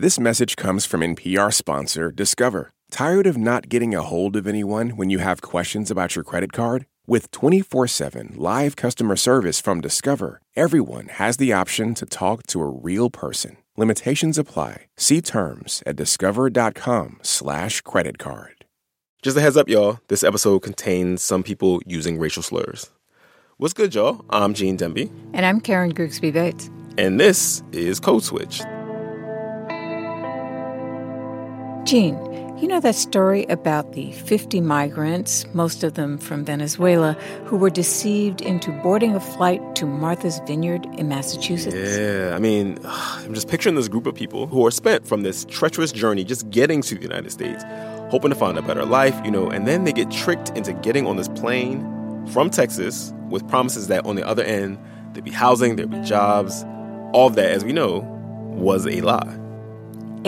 This message comes from NPR sponsor Discover. Tired of not getting a hold of anyone when you have questions about your credit card? With 24 7 live customer service from Discover, everyone has the option to talk to a real person. Limitations apply. See terms at discover.com/slash credit card. Just a heads up, y'all. This episode contains some people using racial slurs. What's good, y'all? I'm Gene Demby. And I'm Karen Grigsby Bates. And this is Code Switch. Gene, you know that story about the 50 migrants, most of them from Venezuela, who were deceived into boarding a flight to Martha's Vineyard in Massachusetts? Yeah, I mean, I'm just picturing this group of people who are spent from this treacherous journey just getting to the United States, hoping to find a better life, you know, and then they get tricked into getting on this plane from Texas with promises that on the other end, there'd be housing, there'd be jobs. All of that, as we know, was a lie.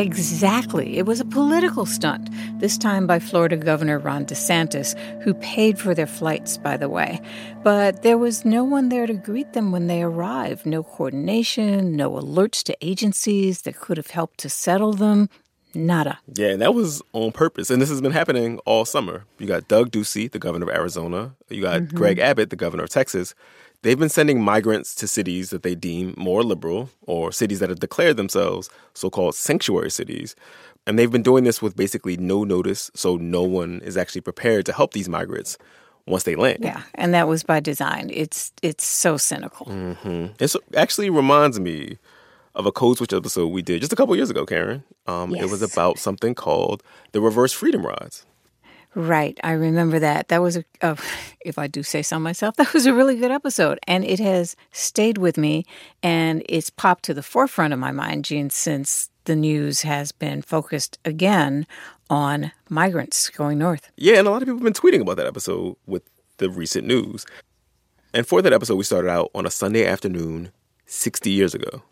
Exactly. It was a political stunt, this time by Florida Governor Ron DeSantis, who paid for their flights, by the way. But there was no one there to greet them when they arrived. No coordination, no alerts to agencies that could have helped to settle them. Nada. Yeah, and that was on purpose. And this has been happening all summer. You got Doug Ducey, the governor of Arizona. You got mm-hmm. Greg Abbott, the governor of Texas. They've been sending migrants to cities that they deem more liberal or cities that have declared themselves so called sanctuary cities. And they've been doing this with basically no notice, so no one is actually prepared to help these migrants once they land. Yeah, and that was by design. It's it's so cynical. Mm-hmm. It actually reminds me of a Code Switch episode we did just a couple years ago, Karen. Um, yes. It was about something called the Reverse Freedom Rides. Right. I remember that. That was a, uh, if I do say so myself, that was a really good episode. And it has stayed with me and it's popped to the forefront of my mind, Gene, since the news has been focused again on migrants going north. Yeah. And a lot of people have been tweeting about that episode with the recent news. And for that episode, we started out on a Sunday afternoon 60 years ago.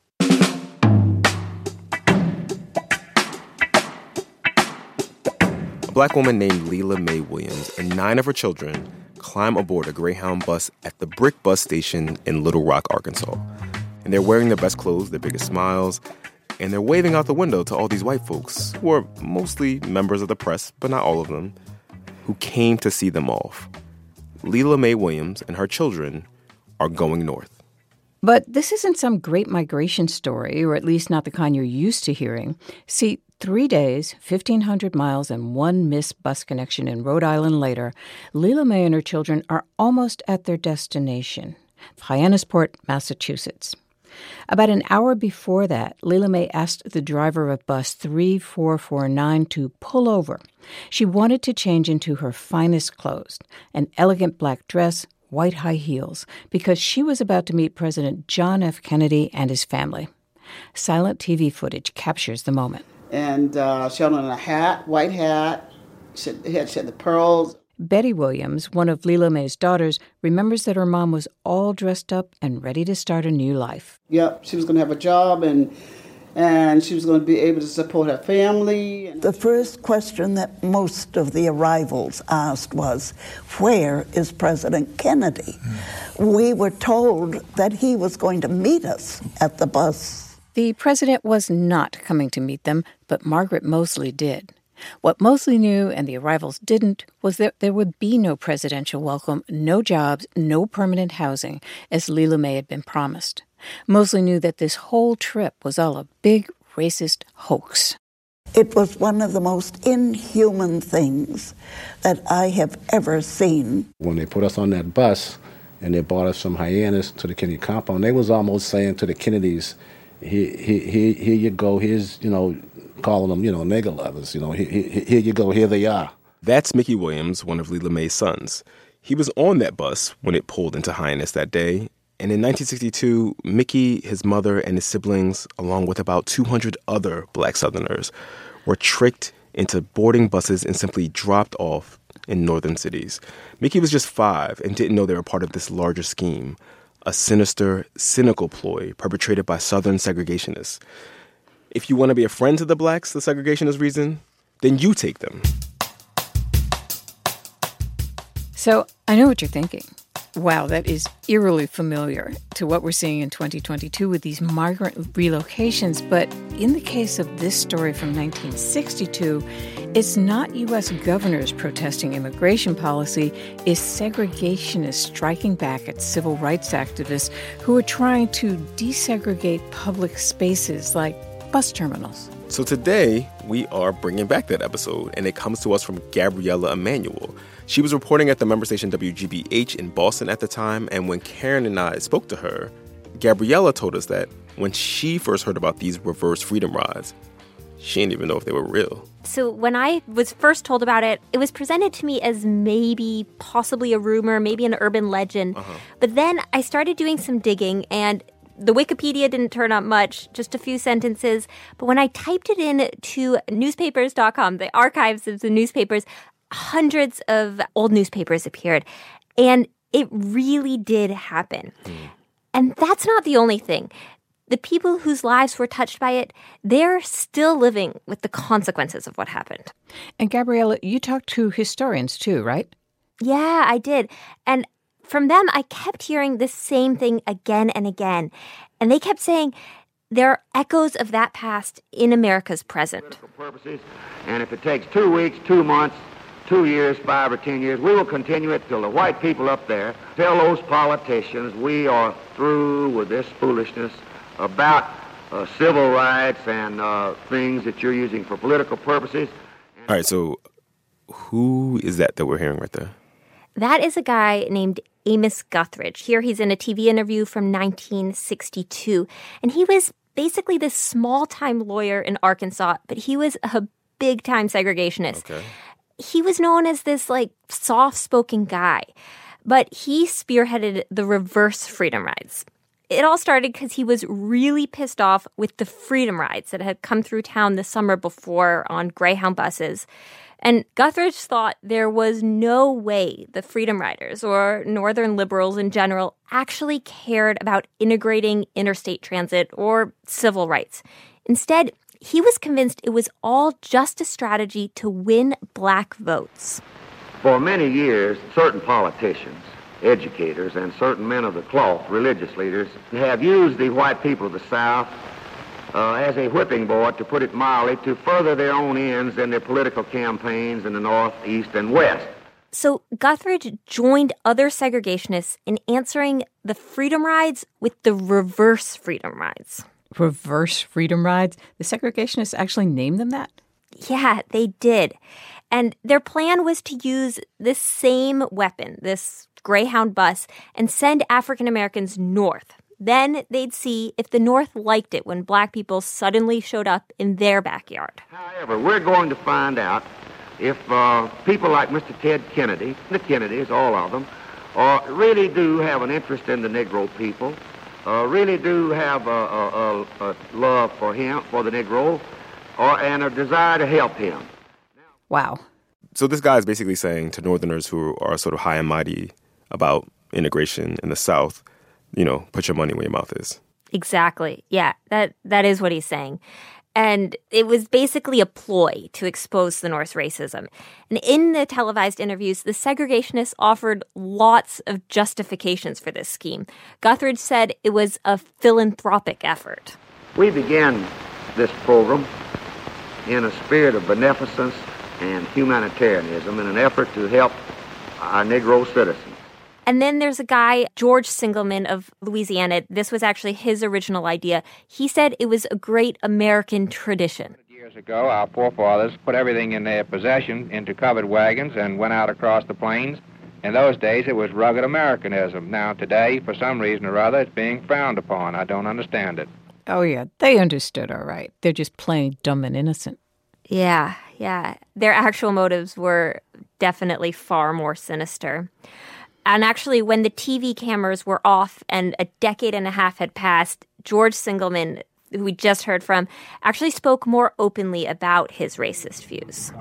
Black woman named Lela Mae Williams and nine of her children climb aboard a Greyhound bus at the Brick Bus Station in Little Rock, Arkansas. And they're wearing their best clothes, their biggest smiles, and they're waving out the window to all these white folks who are mostly members of the press, but not all of them, who came to see them off. Lela Mae Williams and her children are going north. But this isn't some great migration story, or at least not the kind you're used to hearing. See, Three days, 1,500 miles, and one missed bus connection in Rhode Island later, Lela Mae and her children are almost at their destination, Hyannisport, Massachusetts. About an hour before that, Lela Mae asked the driver of bus 3449 to pull over. She wanted to change into her finest clothes an elegant black dress, white high heels, because she was about to meet President John F. Kennedy and his family. Silent TV footage captures the moment and uh, she had on a hat, white hat. She had, she had the pearls. Betty Williams, one of Lela Mae's daughters, remembers that her mom was all dressed up and ready to start a new life. Yep, she was going to have a job and and she was going to be able to support her family. The first question that most of the arrivals asked was, Where is President Kennedy? Mm. We were told that he was going to meet us at the bus the president was not coming to meet them, but Margaret Mosley did. What Mosley knew and the arrivals didn't was that there would be no presidential welcome, no jobs, no permanent housing, as Lela Mae had been promised. Mosley knew that this whole trip was all a big racist hoax. It was one of the most inhuman things that I have ever seen. When they put us on that bus and they brought us from Hyannis to the Kennedy compound, they was almost saying to the Kennedys, here, here, here you go. Here's, you know, calling them, you know, nigger lovers. You know, here, here you go. Here they are. That's Mickey Williams, one of Lela Mae's sons. He was on that bus when it pulled into Hyannis that day. And in 1962, Mickey, his mother, and his siblings, along with about 200 other black Southerners, were tricked into boarding buses and simply dropped off in northern cities. Mickey was just five and didn't know they were part of this larger scheme a sinister, cynical ploy perpetrated by Southern segregationists. If you want to be a friend to the blacks the segregationists reason, then you take them. So I know what you're thinking. Wow, that is eerily familiar to what we're seeing in 2022 with these migrant relocations. But in the case of this story from 1962, it's not U.S. governors protesting immigration policy, it's segregationists striking back at civil rights activists who are trying to desegregate public spaces like bus terminals. So today, we are bringing back that episode, and it comes to us from Gabriella Emanuel. She was reporting at the member station WGBH in Boston at the time, and when Karen and I spoke to her, Gabriella told us that when she first heard about these reverse freedom rides, she didn't even know if they were real. So when I was first told about it, it was presented to me as maybe possibly a rumor, maybe an urban legend. Uh-huh. But then I started doing some digging and the Wikipedia didn't turn up much, just a few sentences. But when I typed it in to newspapers.com, the archives of the newspapers, hundreds of old newspapers appeared. And it really did happen. Mm. And that's not the only thing. The people whose lives were touched by it, they're still living with the consequences of what happened. And Gabriella, you talked to historians too, right? Yeah, I did. And from them, I kept hearing the same thing again and again. And they kept saying, there are echoes of that past in America's present. Purposes, and if it takes two weeks, two months, two years, five or ten years. We will continue it till the white people up there tell those politicians we are through with this foolishness about uh, civil rights and uh, things that you're using for political purposes. All right, so who is that that we're hearing right there? That is a guy named Amos Guthridge. Here he's in a TV interview from 1962. And he was basically this small time lawyer in Arkansas, but he was a big time segregationist. Okay he was known as this like soft spoken guy, but he spearheaded the reverse freedom rides. It all started because he was really pissed off with the freedom rides that had come through town the summer before on Greyhound buses. And Guthridge thought there was no way the Freedom Riders or Northern liberals in general actually cared about integrating interstate transit or civil rights. Instead, he was convinced it was all just a strategy to win black votes. For many years, certain politicians, educators, and certain men of the cloth, religious leaders, have used the white people of the South uh, as a whipping boy, to put it mildly, to further their own ends in their political campaigns in the North, East, and West. So Guthridge joined other segregationists in answering the freedom rides with the reverse freedom rides reverse freedom rides. The segregationists actually named them that? Yeah, they did. And their plan was to use this same weapon, this Greyhound bus, and send African Americans north. Then they'd see if the North liked it when black people suddenly showed up in their backyard. However, we're going to find out if uh, people like Mr. Ted Kennedy, the Kennedys, all of them, uh, really do have an interest in the Negro people uh, really do have a, a, a, a, love for him, for the Negro, or, and a desire to help him. Wow. So this guy is basically saying to Northerners who are sort of high and mighty about integration in the South, you know, put your money where your mouth is. Exactly. Yeah, that that is what he's saying. And it was basically a ploy to expose the North's racism. And in the televised interviews, the segregationists offered lots of justifications for this scheme. Guthridge said it was a philanthropic effort. We began this program in a spirit of beneficence and humanitarianism in an effort to help our Negro citizens. And then there's a guy, George Singelman of Louisiana. This was actually his original idea. He said it was a great American tradition. Years ago, our forefathers put everything in their possession into covered wagons and went out across the plains. In those days, it was rugged Americanism. Now, today, for some reason or other, it's being frowned upon. I don't understand it. Oh, yeah, they understood all right. They're just plain dumb and innocent. Yeah, yeah. Their actual motives were definitely far more sinister. And actually, when the TV cameras were off and a decade and a half had passed, George Singelman, who we just heard from, actually spoke more openly about his racist views.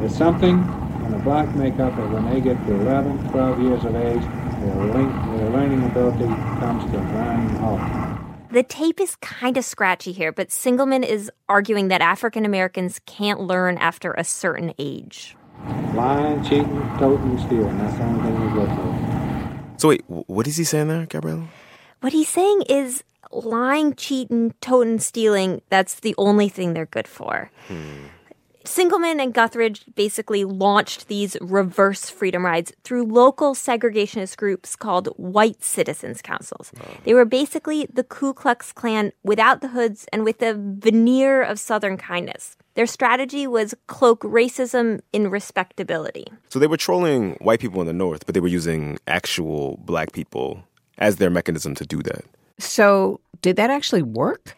There's something in the black makeup that when they get to 11, 12 years of age, their, their learning ability comes to a grinding halt. The tape is kind of scratchy here, but Singelman is arguing that African Americans can't learn after a certain age. Lying, cheating, toting, stealing. That's the only thing we go for. So wait, what is he saying there, Gabrielle? What he's saying is lying, cheating, toting, stealing, that's the only thing they're good for. Hmm. Singelman and Guthridge basically launched these reverse freedom rides through local segregationist groups called White Citizens Councils. They were basically the Ku Klux Klan without the hoods and with a veneer of Southern kindness. Their strategy was cloak racism in respectability. So they were trolling white people in the North, but they were using actual black people as their mechanism to do that. So, did that actually work?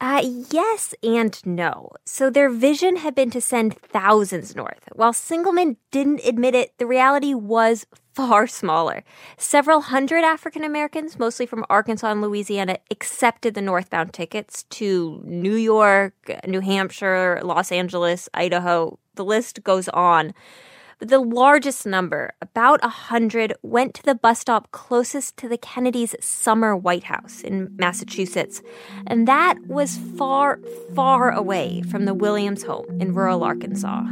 Uh, yes and no. So their vision had been to send thousands north. While Singelman didn't admit it, the reality was far smaller. Several hundred African Americans, mostly from Arkansas and Louisiana, accepted the northbound tickets to New York, New Hampshire, Los Angeles, Idaho. The list goes on. But the largest number, about 100, went to the bus stop closest to the Kennedys' summer White House in Massachusetts. And that was far, far away from the Williams home in rural Arkansas.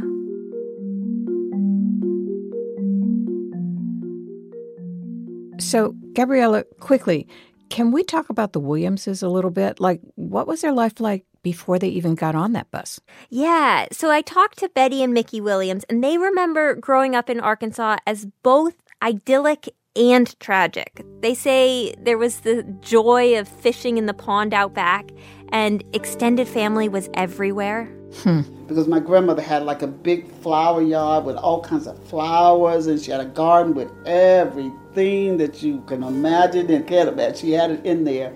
So, Gabriella, quickly, can we talk about the Williamses a little bit? Like, what was their life like before they even got on that bus. Yeah. So I talked to Betty and Mickey Williams, and they remember growing up in Arkansas as both idyllic and tragic. They say there was the joy of fishing in the pond out back, and extended family was everywhere. Hmm. Because my grandmother had like a big flower yard with all kinds of flowers, and she had a garden with everything that you can imagine and can't imagine. She had it in there.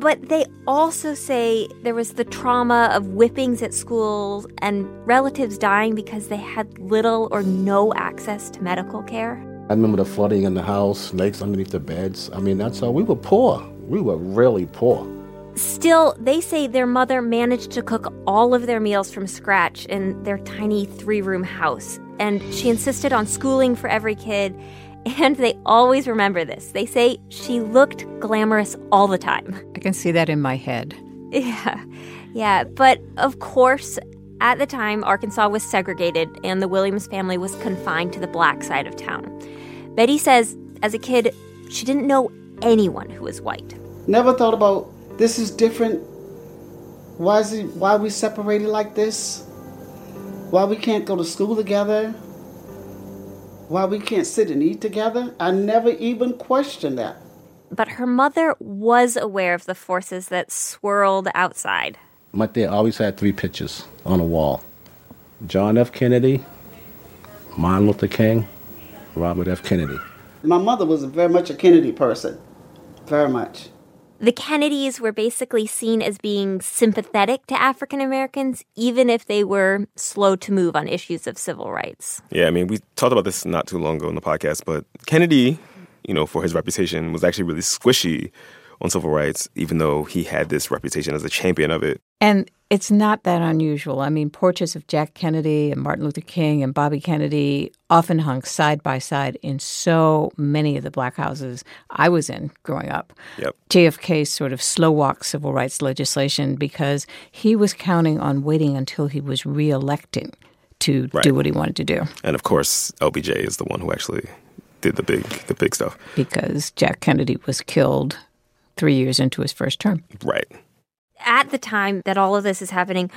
But they also say there was the trauma of whippings at schools and relatives dying because they had little or no access to medical care. I remember the flooding in the house, lakes underneath the beds. I mean, that's how we were poor. We were really poor. Still, they say their mother managed to cook all of their meals from scratch in their tiny three room house. And she insisted on schooling for every kid and they always remember this. They say she looked glamorous all the time. I can see that in my head. Yeah. Yeah. But of course, at the time, Arkansas was segregated and the Williams family was confined to the black side of town. Betty says, as a kid, she didn't know anyone who was white. Never thought about this is different. Why is it, why are we separated like this? Why we can't go to school together? Why we can't sit and eat together. I never even questioned that. But her mother was aware of the forces that swirled outside. My dad always had three pictures on the wall John F. Kennedy, Martin Luther King, Robert F. Kennedy. My mother was very much a Kennedy person, very much the Kennedys were basically seen as being sympathetic to African Americans, even if they were slow to move on issues of civil rights. Yeah, I mean, we talked about this not too long ago in the podcast, but Kennedy, you know, for his reputation, was actually really squishy on civil rights, even though he had this reputation as a champion of it. And it's not that unusual. I mean, portraits of Jack Kennedy and Martin Luther King and Bobby Kennedy often hung side by side in so many of the black houses I was in growing up. Yep. JFK sort of slow walked civil rights legislation because he was counting on waiting until he was reelected to right. do what he wanted to do. And of course, LBJ is the one who actually did the big the big stuff. Because Jack Kennedy was killed three years into his first term. Right. At the time that all of this is happening,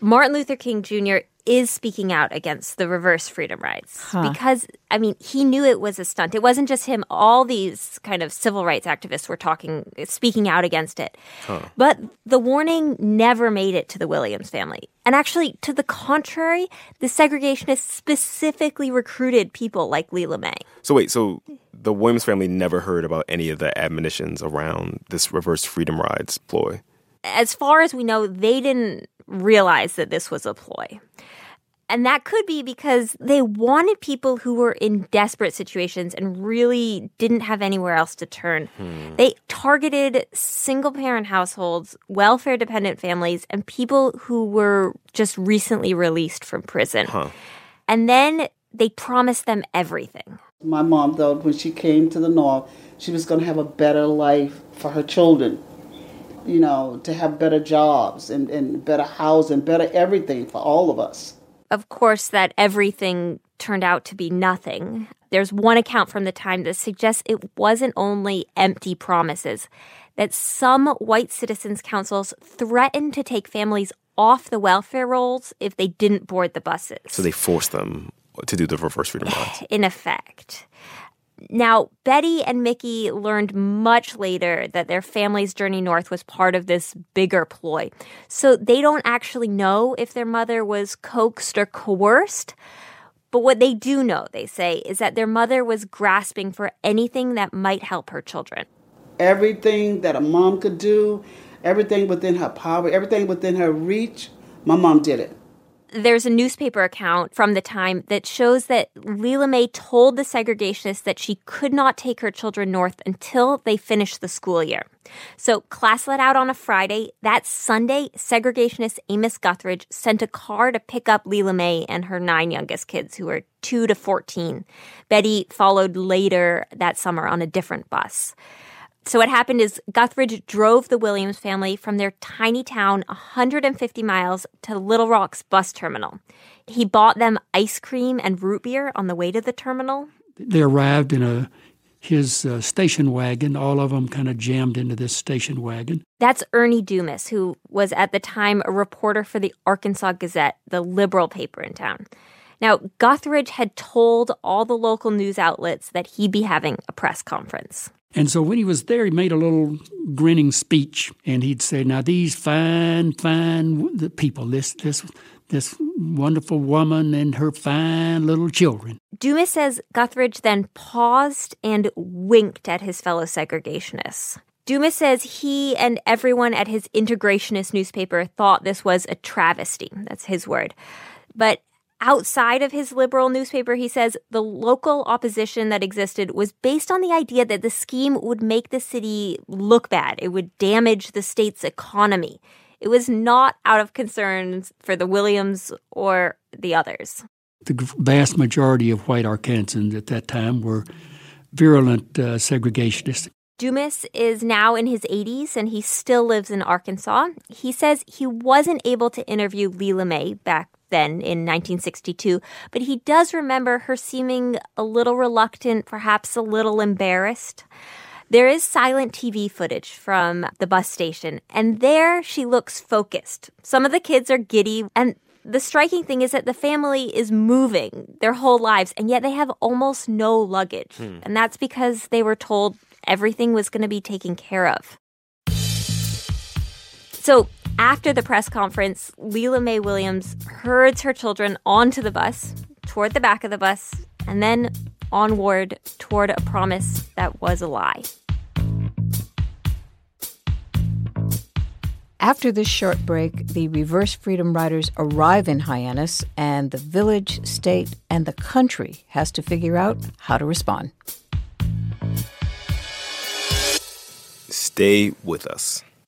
Martin Luther King Jr. is speaking out against the reverse freedom rides huh. because, I mean, he knew it was a stunt. It wasn't just him. All these kind of civil rights activists were talking, speaking out against it. Huh. But the warning never made it to the Williams family. And actually, to the contrary, the segregationists specifically recruited people like Lela Mae. So, wait, so the Williams family never heard about any of the admonitions around this reverse freedom rides ploy. As far as we know, they didn't realize that this was a ploy. And that could be because they wanted people who were in desperate situations and really didn't have anywhere else to turn. Hmm. They targeted single parent households, welfare dependent families, and people who were just recently released from prison. Huh. And then they promised them everything. My mom thought when she came to the North, she was going to have a better life for her children. You know, to have better jobs and, and better housing, better everything for all of us. Of course, that everything turned out to be nothing. There's one account from the time that suggests it wasn't only empty promises, that some white citizens' councils threatened to take families off the welfare rolls if they didn't board the buses. So they forced them to do the reverse freedom rides. In effect. Now, Betty and Mickey learned much later that their family's journey north was part of this bigger ploy. So they don't actually know if their mother was coaxed or coerced. But what they do know, they say, is that their mother was grasping for anything that might help her children. Everything that a mom could do, everything within her power, everything within her reach, my mom did it there's a newspaper account from the time that shows that Lela Mae told the segregationists that she could not take her children north until they finished the school year. So class let out on a Friday. That Sunday, segregationist Amos Guthridge sent a car to pick up Lela Mae and her nine youngest kids, who were 2 to 14. Betty followed later that summer on a different bus. So what happened is Guthridge drove the Williams family from their tiny town 150 miles to Little Rock's bus terminal. He bought them ice cream and root beer on the way to the terminal. They arrived in a his uh, station wagon. All of them kind of jammed into this station wagon. That's Ernie Dumas, who was at the time a reporter for the Arkansas Gazette, the liberal paper in town. Now, Guthridge had told all the local news outlets that he'd be having a press conference. And so when he was there, he made a little grinning speech, and he'd say, "Now these fine, fine people, this this this wonderful woman and her fine little children." Dumas says Guthridge then paused and winked at his fellow segregationists. Dumas says he and everyone at his integrationist newspaper thought this was a travesty. That's his word. But outside of his liberal newspaper, he says the local opposition that existed was based on the idea that the scheme would make the city look bad. It would damage the state's economy. It was not out of concerns for the Williams or the others. The vast majority of white Arkansans at that time were virulent uh, segregationists. Dumas is now in his 80s and he still lives in Arkansas. He says he wasn't able to interview Lela Mae back then in 1962, but he does remember her seeming a little reluctant, perhaps a little embarrassed. There is silent TV footage from the bus station, and there she looks focused. Some of the kids are giddy, and the striking thing is that the family is moving their whole lives, and yet they have almost no luggage. Hmm. And that's because they were told everything was going to be taken care of. So after the press conference, Lela Mae Williams herds her children onto the bus, toward the back of the bus, and then onward toward a promise that was a lie. After this short break, the Reverse Freedom Riders arrive in Hyannis, and the village, state, and the country has to figure out how to respond. Stay with us.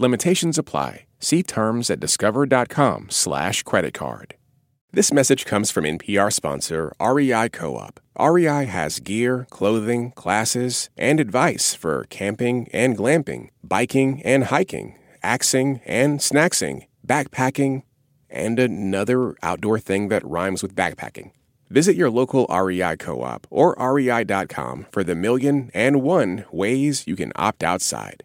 Limitations apply. See terms at discover.com slash credit card. This message comes from NPR sponsor REI Co-op. REI has gear, clothing, classes, and advice for camping and glamping, biking and hiking, axing and snacksing, backpacking, and another outdoor thing that rhymes with backpacking. Visit your local REI co-op or rei.com for the million and one ways you can opt outside.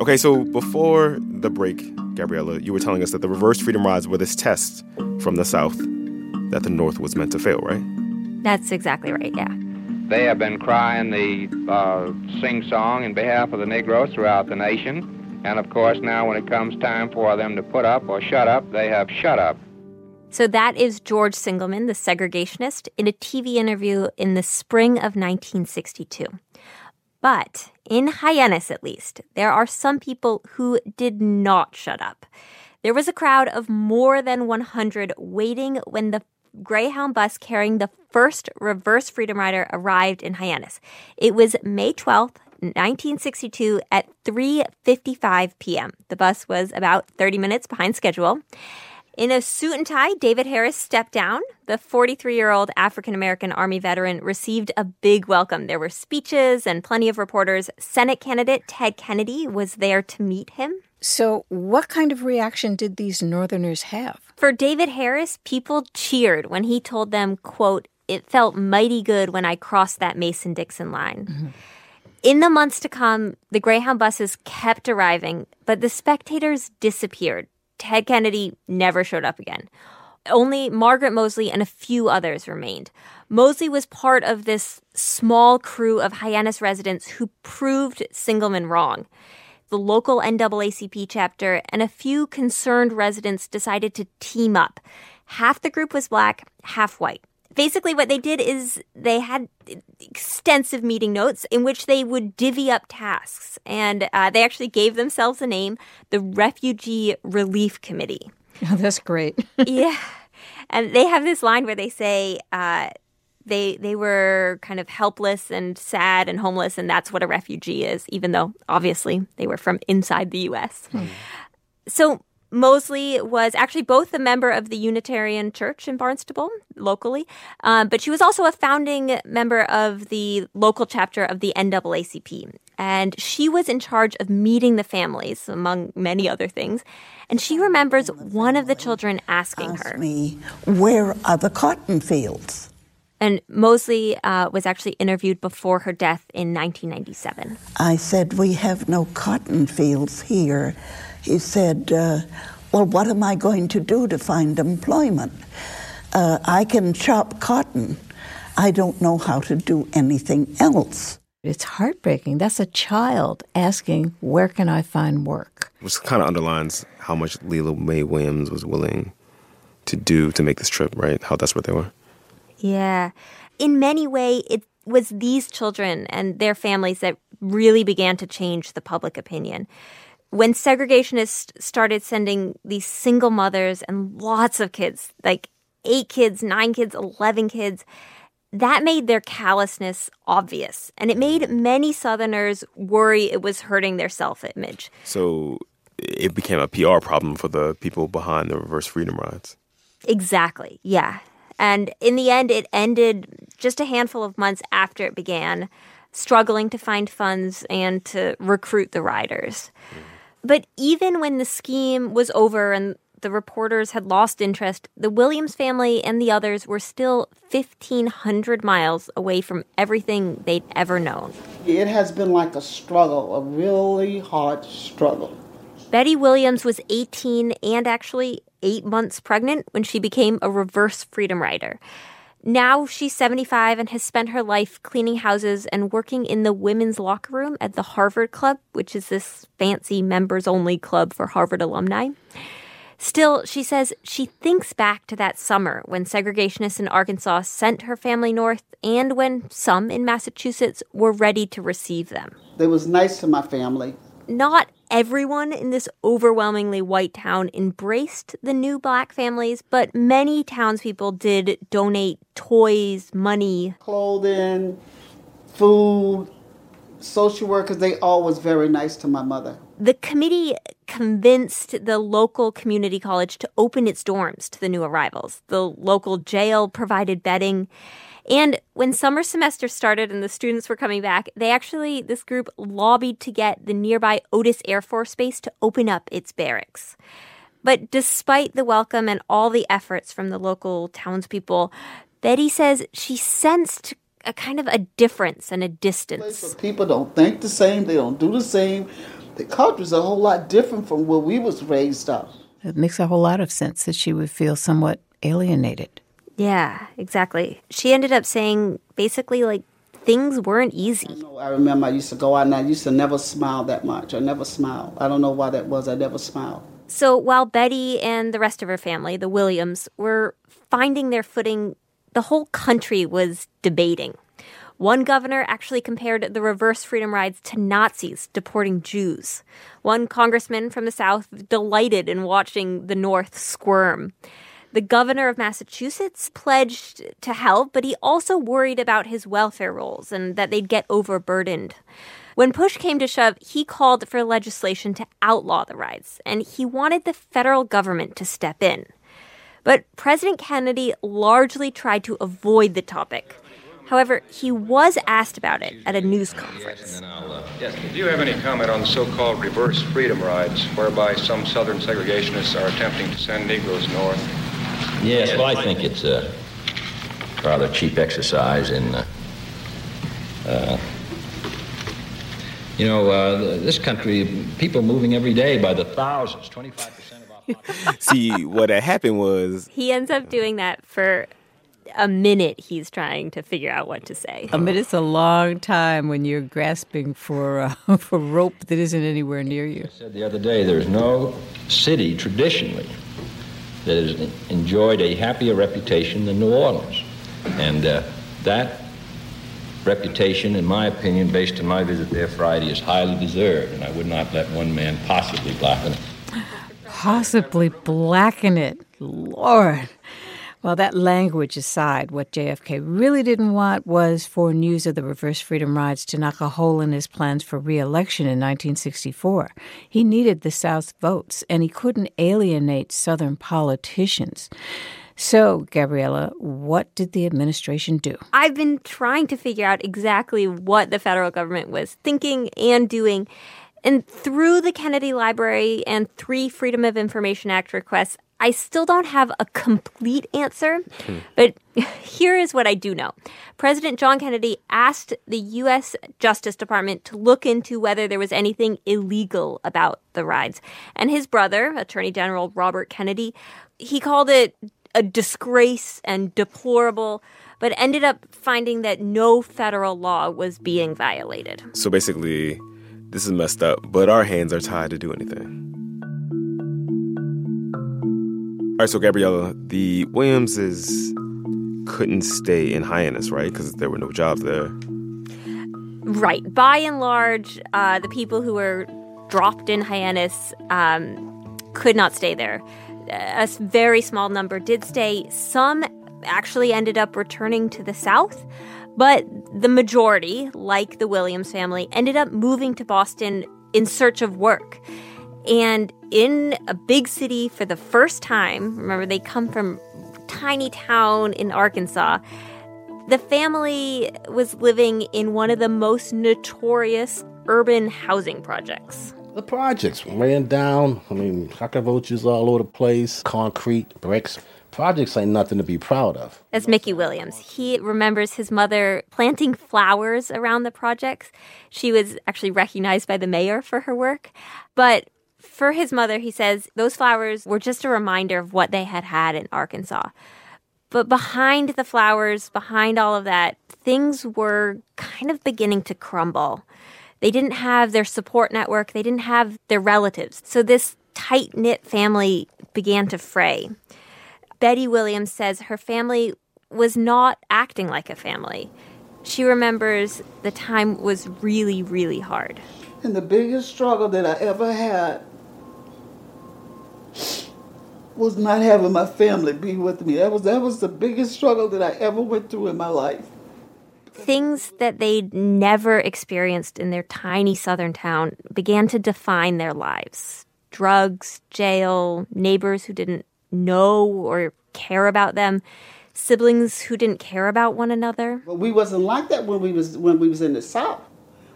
Okay, so before the break, Gabriella, you were telling us that the reverse freedom rides were this test from the South that the North was meant to fail, right? That's exactly right, yeah. They have been crying the uh, sing song in behalf of the Negroes throughout the nation. And of course, now when it comes time for them to put up or shut up, they have shut up. So that is George Singelman, the segregationist, in a TV interview in the spring of 1962. But in Hyannis, at least, there are some people who did not shut up. There was a crowd of more than 100 waiting when the Greyhound bus carrying the first reverse Freedom Rider arrived in Hyannis. It was May 12th, 1962 at 3:55 p.m. The bus was about 30 minutes behind schedule. In a suit and tie, David Harris stepped down. The 43 year old African American Army veteran received a big welcome. There were speeches and plenty of reporters. Senate candidate Ted Kennedy was there to meet him. So, what kind of reaction did these Northerners have? For David Harris, people cheered when he told them, quote, it felt mighty good when I crossed that Mason Dixon line. Mm-hmm. In the months to come, the Greyhound buses kept arriving, but the spectators disappeared. Ted Kennedy never showed up again. Only Margaret Mosley and a few others remained. Mosley was part of this small crew of Hyannis residents who proved Singelman wrong. The local NAACP chapter and a few concerned residents decided to team up. Half the group was black, half white basically what they did is they had extensive meeting notes in which they would divvy up tasks. And uh, they actually gave themselves a name the refugee relief committee. Oh, that's great. Yeah. And they have this line where they say uh, they they were kind of helpless and sad and homeless and that's what a refugee is even though obviously they were from inside the us hmm. so Moseley was actually both a member of the Unitarian Church in Barnstable locally, um, but she was also a founding member of the local chapter of the NAACP. And she was in charge of meeting the families, among many other things. And she remembers one of the children asking her, me, Where are the cotton fields? And Mosley uh, was actually interviewed before her death in 1997. I said, We have no cotton fields here he said, uh, Well, what am I going to do to find employment? Uh, I can chop cotton. I don't know how to do anything else. It's heartbreaking. That's a child asking, Where can I find work? Which kind of underlines how much Lela Mae Williams was willing to do to make this trip, right? How desperate they were. Yeah. In many ways, it was these children and their families that really began to change the public opinion when segregationists started sending these single mothers and lots of kids, like eight kids, nine kids, 11 kids, that made their callousness obvious. And it made many Southerners worry it was hurting their self image. So it became a PR problem for the people behind the reverse freedom rides. Exactly, yeah. And in the end, it ended just a handful of months after it began, struggling to find funds and to recruit the riders. Mm. But even when the scheme was over and the reporters had lost interest, the Williams family and the others were still 1,500 miles away from everything they'd ever known. It has been like a struggle, a really hard struggle. Betty Williams was 18 and actually eight months pregnant when she became a reverse freedom rider. Now she's 75 and has spent her life cleaning houses and working in the women's locker room at the Harvard Club, which is this fancy members only club for Harvard alumni. Still, she says she thinks back to that summer when segregationists in Arkansas sent her family north and when some in Massachusetts were ready to receive them. They was nice to my family. Not everyone in this overwhelmingly white town embraced the new black families, but many townspeople did donate toys, money, clothing, food, social workers. They all was very nice to my mother. The committee convinced the local community college to open its dorms to the new arrivals. The local jail provided bedding. And when summer semester started and the students were coming back, they actually, this group lobbied to get the nearby Otis Air Force Base to open up its barracks. But despite the welcome and all the efforts from the local townspeople, Betty says she sensed a kind of a difference and a distance. People don't think the same, they don't do the same. The culture is a whole lot different from where we was raised up. It makes a whole lot of sense that she would feel somewhat alienated. Yeah, exactly. She ended up saying basically like things weren't easy. I remember I used to go out and I used to never smile that much. I never smiled. I don't know why that was. I never smiled. So while Betty and the rest of her family, the Williams, were finding their footing, the whole country was debating. One governor actually compared the reverse freedom rides to Nazis deporting Jews. One congressman from the South delighted in watching the North squirm. The governor of Massachusetts pledged to help, but he also worried about his welfare rolls and that they'd get overburdened. When push came to shove, he called for legislation to outlaw the rides, and he wanted the federal government to step in. But President Kennedy largely tried to avoid the topic. However, he was asked about it at a news conference. Uh, yes. Do you have any comment on the so-called reverse freedom rides, whereby some Southern segregationists are attempting to send Negroes north? Yes, well, I think it's a rather cheap exercise in, uh, uh, you know, uh, this country, people moving every day by the thousands, 25% of our See, what had happened was He ends up doing that for a minute. He's trying to figure out what to say. A minute's a long time when you're grasping for uh, for rope that isn't anywhere near you. I said the other day, there's no city traditionally that has enjoyed a happier reputation than New Orleans. And uh, that reputation, in my opinion, based on my visit there Friday, is highly deserved, and I would not let one man possibly blacken it. Possibly blacken it. Lord. Well, that language aside, what JFK really didn't want was for news of the reverse freedom rides to knock a hole in his plans for reelection in 1964. He needed the South's votes, and he couldn't alienate Southern politicians. So, Gabriella, what did the administration do? I've been trying to figure out exactly what the federal government was thinking and doing. And through the Kennedy Library and three Freedom of Information Act requests, I still don't have a complete answer, but here is what I do know. President John Kennedy asked the U.S. Justice Department to look into whether there was anything illegal about the rides. And his brother, Attorney General Robert Kennedy, he called it a disgrace and deplorable, but ended up finding that no federal law was being violated. so basically, this is messed up, but our hands are tied to do anything. Right, so Gabriella, the Williamses couldn't stay in Hyannis, right? Because there were no jobs there. Right. By and large, uh, the people who were dropped in Hyannis um, could not stay there. A very small number did stay. Some actually ended up returning to the South, but the majority, like the Williams family, ended up moving to Boston in search of work. And in a big city for the first time, remember they come from tiny town in Arkansas. The family was living in one of the most notorious urban housing projects. The projects ran down. I mean, cockroaches all over the place, concrete, bricks. Projects ain't nothing to be proud of. As Mickey Williams, he remembers his mother planting flowers around the projects. She was actually recognized by the mayor for her work. But for his mother, he says those flowers were just a reminder of what they had had in Arkansas. But behind the flowers, behind all of that, things were kind of beginning to crumble. They didn't have their support network, they didn't have their relatives. So this tight knit family began to fray. Betty Williams says her family was not acting like a family. She remembers the time was really, really hard. And the biggest struggle that I ever had was not having my family be with me. That was that was the biggest struggle that I ever went through in my life. Things that they'd never experienced in their tiny southern town began to define their lives. Drugs, jail, neighbors who didn't know or care about them, siblings who didn't care about one another. But we wasn't like that when we was when we was in the South.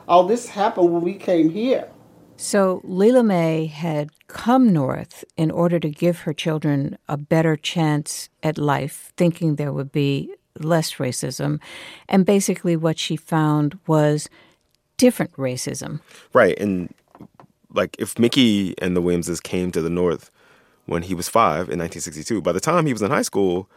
All this happened when we came here. So Lela Mae had come north in order to give her children a better chance at life, thinking there would be less racism. And basically, what she found was different racism. Right, and like if Mickey and the Williamses came to the North when he was five in 1962, by the time he was in high school,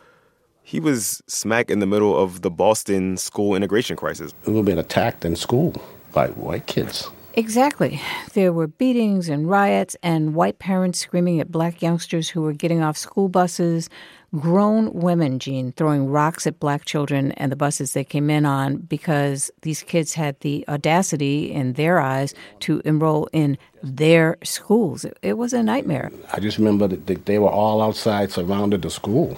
he was smack in the middle of the Boston school integration crisis. We were being attacked in school by white kids. Exactly. There were beatings and riots, and white parents screaming at black youngsters who were getting off school buses. Grown women, Gene, throwing rocks at black children and the buses they came in on because these kids had the audacity, in their eyes, to enroll in their schools. It, was a nightmare. I just remember that they were all outside surrounded the school.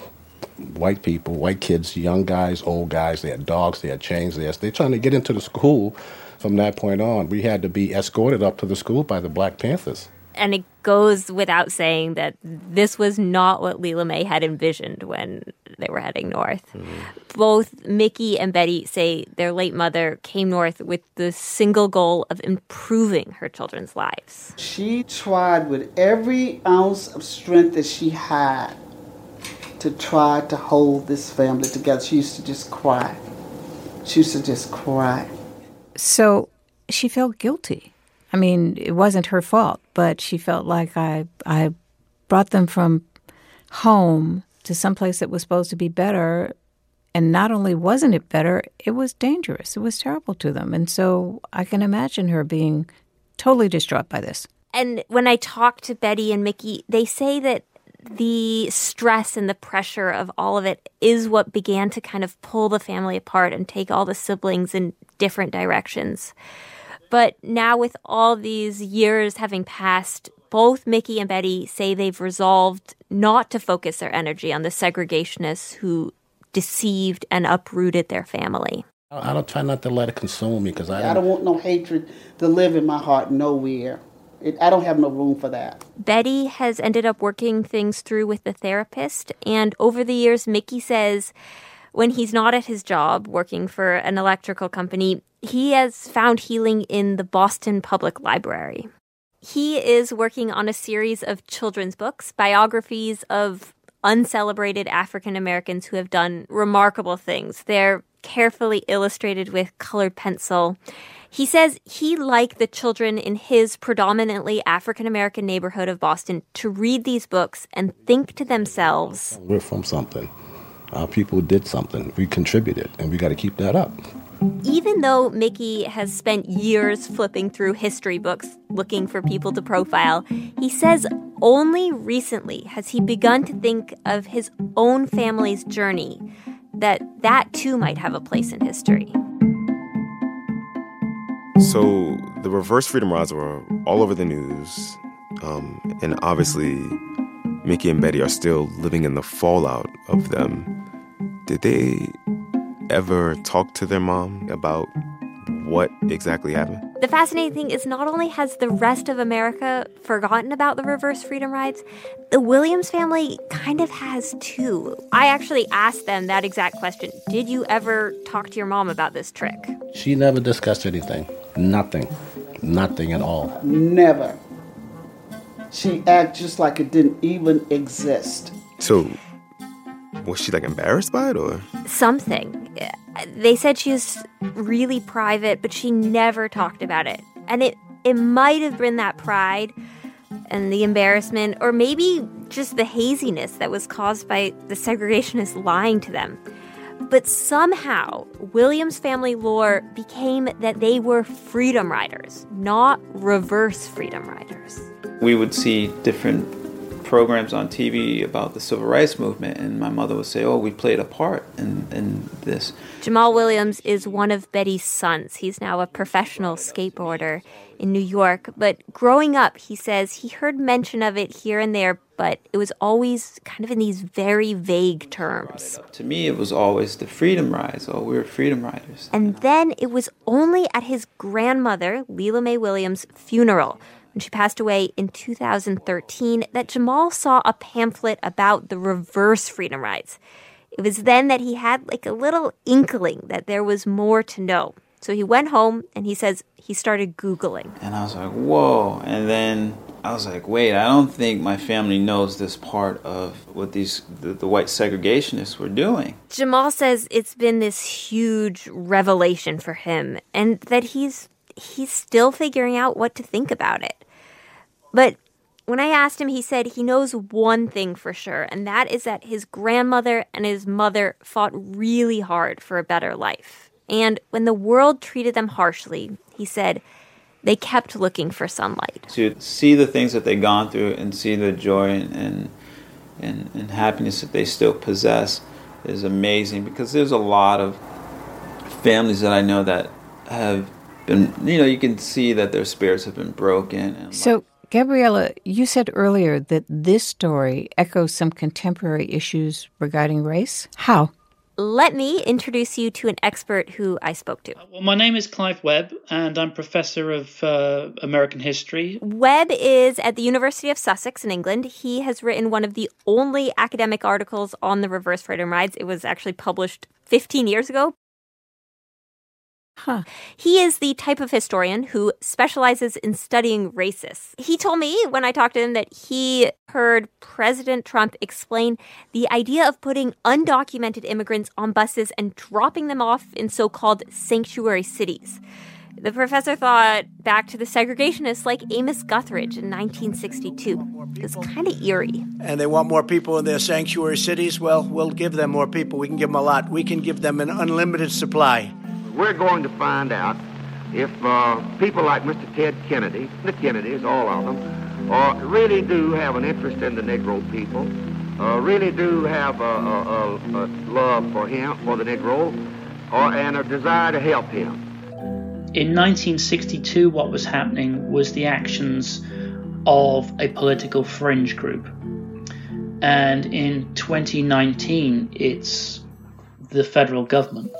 White people, white kids, young guys, old guys, they had dogs, they had chains, they they're trying to get into the school from that point on, we had to be escorted up to the school by the Black Panthers. And it goes without saying that this was not what Lela Mae had envisioned when they were heading north. Mm-hmm. Both Mickey and Betty say their late mother came north with the single goal of improving her children's lives. She tried with every ounce of strength that she had to try to hold this family together. She used to just cry. She used to just cry. So she felt guilty. I mean, it wasn't her fault, but she felt like I I brought them from home to some place that was supposed to be better and not only wasn't it better, it was dangerous. It was terrible to them. And so I can imagine her being totally distraught by this. And when I talk to Betty and Mickey, they say that the stress and the pressure of all of it is what began to kind of pull the family apart and take all the siblings in different directions. But now, with all these years having passed, both Mickey and Betty say they've resolved not to focus their energy on the segregationists who deceived and uprooted their family. I don't try not to let it consume me because I, I don't want no hatred to live in my heart nowhere. It, I don't have no room for that. Betty has ended up working things through with the therapist, and over the years, Mickey says when he's not at his job working for an electrical company, he has found healing in the Boston Public Library. He is working on a series of children's books, biographies of uncelebrated African Americans who have done remarkable things. They're carefully illustrated with colored pencil. He says he liked the children in his predominantly African American neighborhood of Boston to read these books and think to themselves, We're from something. Our people did something. We contributed, and we got to keep that up. Even though Mickey has spent years flipping through history books looking for people to profile, he says only recently has he begun to think of his own family's journey, that that too might have a place in history. So the reverse freedom rides were all over the news, um, and obviously Mickey and Betty are still living in the fallout of them. Did they ever talk to their mom about what exactly happened? The fascinating thing is not only has the rest of America forgotten about the reverse freedom rides, the Williams family kind of has too. I actually asked them that exact question. Did you ever talk to your mom about this trick? She never discussed anything. Nothing. Nothing at all. Never. She acted just like it didn't even exist. So was she like embarrassed by it or something? They said she was really private, but she never talked about it. And it it might have been that pride and the embarrassment or maybe just the haziness that was caused by the segregationists lying to them. But somehow, Williams family lore became that they were freedom riders, not reverse freedom riders. We would see different programs on TV about the civil rights movement, and my mother would say, "Oh, we played a part in, in this." Jamal Williams is one of Betty's sons. He's now a professional skateboarder in New York. But growing up, he says he heard mention of it here and there, but it was always kind of in these very vague terms. To me, it was always the freedom rides. Oh, we were freedom riders. And then it was only at his grandmother, Lela Mae Williams' funeral when she passed away in 2013 that Jamal saw a pamphlet about the reverse freedom rides. It was then that he had like a little inkling that there was more to know. So he went home and he says he started Googling. And I was like, whoa. And then I was like, wait, I don't think my family knows this part of what these the, the, white segregationists were doing. Jamal says it's been this huge revelation for him and that he's he's still figuring out what to think about it. But When I asked him, he said he knows one thing for sure, and that is that his grandmother and his mother fought really hard for a better life. And when the world treated them harshly, he said, they kept looking for sunlight. To see the things that they've gone through and see the joy and, and, and happiness that they still possess is amazing because there's a lot of families that I know that have been, you know, you can see that their spirits have been broken. so, Gabrielle, you said earlier that this story echoes some contemporary issues regarding race. How? let me introduce you to an expert who I spoke to. Well, my name is Clive Webb, and I'm professor of uh, American history. Webb is at the University of Sussex in England. He has written one of the only academic articles on the reverse freedom rides. It was actually published 15 years ago Huh. He is the type of historian who specializes in studying racists. He told me when I talked to him that he heard President Trump explain the idea of putting undocumented immigrants on buses and dropping them off in so called sanctuary cities. The professor thought back to the segregationists like Amos Guthridge in 1962. It was kind of eerie. And they want more people in their sanctuary cities? Well, we'll give them more people. We can give them a lot. We can give them an unlimited supply we're going to find out if uh, people like Mr. Ted Kennedy, the Kennedys, all of them, uh, really do have an interest in the Negro people, uh, really do have a, a, a, love for him, for the Negro, or, and a desire to help him. In 1962, what was happening was the actions of a political fringe group. And in 2019, it's the federal government.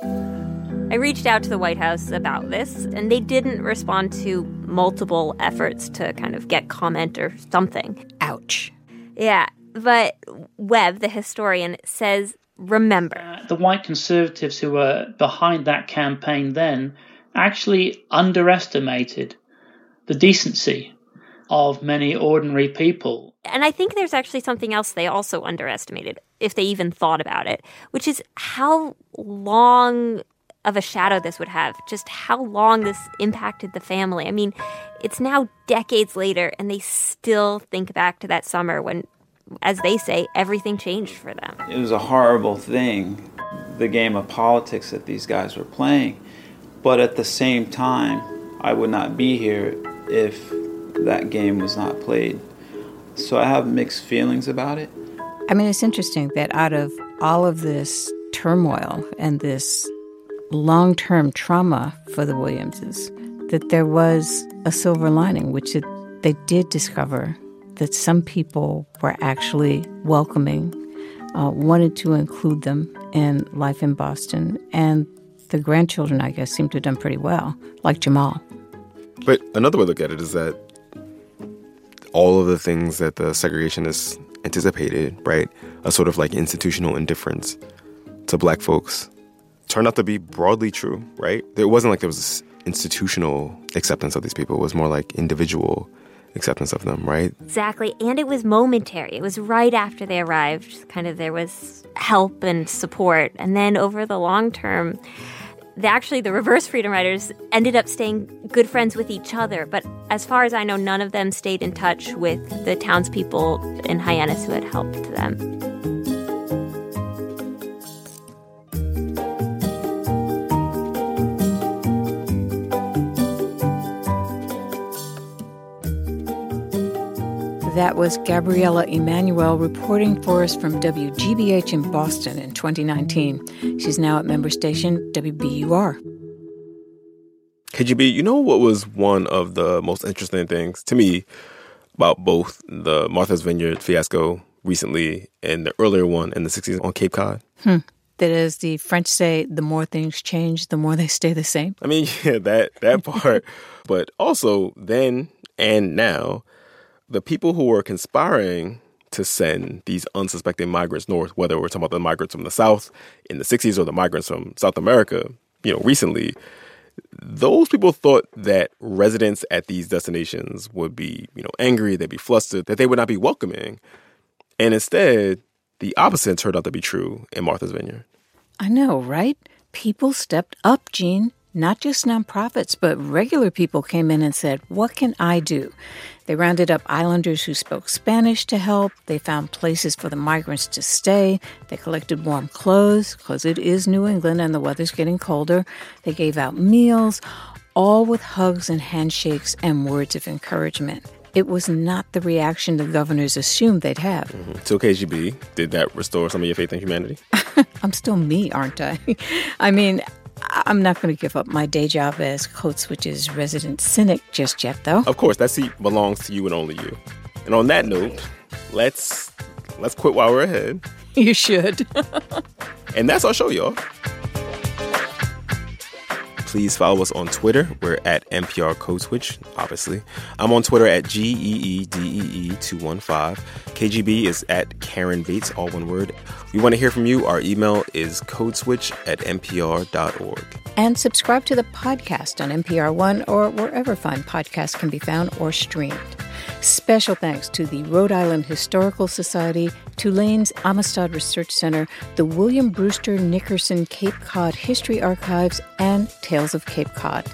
I reached out to the White House about this, and they didn't respond to multiple efforts to kind of get comment or something. Ouch. Yeah, but Webb, the historian, says remember. Uh, the white conservatives who were behind that campaign then actually underestimated the decency of many ordinary people. And I think there's actually something else they also underestimated, if they even thought about it, which is how long of a shadow this would have, just how long this impacted the family. I mean, it's now decades later, and they still think back to that summer when, as they say, everything changed for them. It was a horrible thing, the game of politics that these guys were playing. But at the same time, I would not be here if that game was not played. So I have mixed feelings about it. I mean, it's interesting that out of all of this turmoil and this long term trauma for the Williamses, that there was a silver lining, which it, they did discover that some people were actually welcoming, uh, wanted to include them in life in Boston, and the grandchildren, I guess, seem to have done pretty well, like Jamal. But another way to look at it is that all of the things that the segregationists anticipated, right, a sort of like institutional indifference to black folks turned out to be broadly true, right? It wasn't like there was this institutional acceptance of these people. It was more like individual acceptance of them, right? Exactly. And it was momentary. It was right after they arrived. Kind of there was help and support. And then over the long term, the, actually the reverse freedom riders ended up staying good friends with each other. But as far as I know, none of them stayed in touch with the townspeople in Hyannis who had helped them. That was Gabrielle Emanuel reporting for us from WGBH in Boston in 2019. She's now at member station WBUR. KGB, you know what was one of the most interesting things to me about both the Martha's Vineyard fiasco recently and the earlier one in the 60s on Cape Cod? Hmm. That is, the French say, the more things change, the more they stay the same. I mean, yeah, that, that part. but also, then and now, the people who were conspiring to send these unsuspecting migrants north, whether we're talking about the migrants from the South in the 60s or the migrants from South America, you know, recently, those people thought that residents at these destinations would be, you know, angry, they'd be flustered, that they would not be welcoming. And instead, the opposite turned out to be true in Martha's Vineyard. I know, right? People stepped up, Gene. Not just nonprofits, but regular people came in and said, What can I do? They rounded up islanders who spoke Spanish to help. They found places for the migrants to stay. They collected warm clothes because it is New England and the weather's getting colder. They gave out meals, all with hugs and handshakes and words of encouragement. It was not the reaction the governors assumed they'd have. Mm-hmm. So, KGB, did that restore some of your faith in humanity? I'm still me, aren't I? I mean, I'm not going to give up my day job as Code Switch's resident cynic just yet, though. Of course, that seat belongs to you and only you. And on that note, let's let's quit while we're ahead. You should. and that's our show, y'all. Please follow us on Twitter. We're at NPR Code Switch, obviously. I'm on Twitter at G-E-E-D-E-E-215. KGB is at Karen Bates, all one word. We want to hear from you. Our email is codeswitch at npr.org. And subscribe to the podcast on NPR One or wherever fine podcasts can be found or streamed. Special thanks to the Rhode Island Historical Society, Tulane's Amistad Research Center, the William Brewster Nickerson Cape Cod History Archives, and Tales of Cape Cod.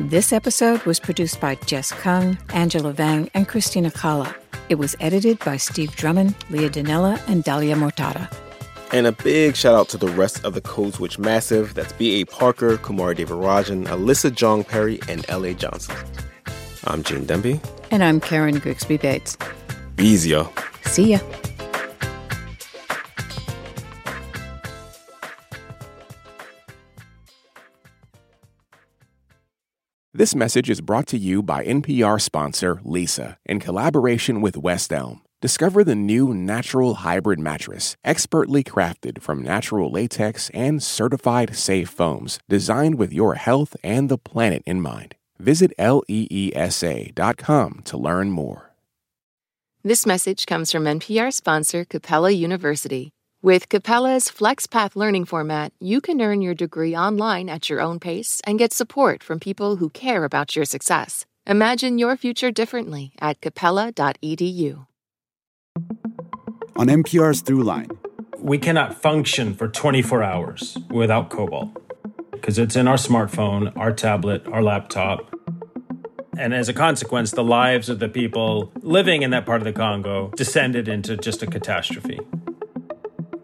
This episode was produced by Jess Kung, Angela Vang, and Christina Cala. It was edited by Steve Drummond, Leah Donnella, and Dalia Mortada. And a big shout out to the rest of the Code Switch Massive. That's B.A. Parker, Kumari Devarajan, Alyssa Jeong Perry, and L.A. Johnson. I'm Gene Demby. And I'm Karen Grigsby Bates. Be easy, y'all. See ya. This message is brought to you by NPR sponsor Leesa in collaboration with West Elm. Discover the new natural hybrid mattress, expertly crafted from natural latex and certified safe foams, designed with your health and the planet in mind. Visit leesa.com to learn more. This message comes from NPR sponsor Capella University. With Capella's FlexPath learning format, you can earn your degree online at your own pace and get support from people who care about your success. Imagine your future differently at capella.edu. On NPR's Throughline, we cannot function for 24 hours without cobalt because it's in our smartphone, our tablet, our laptop. And as a consequence, the lives of the people living in that part of the Congo descended into just a catastrophe.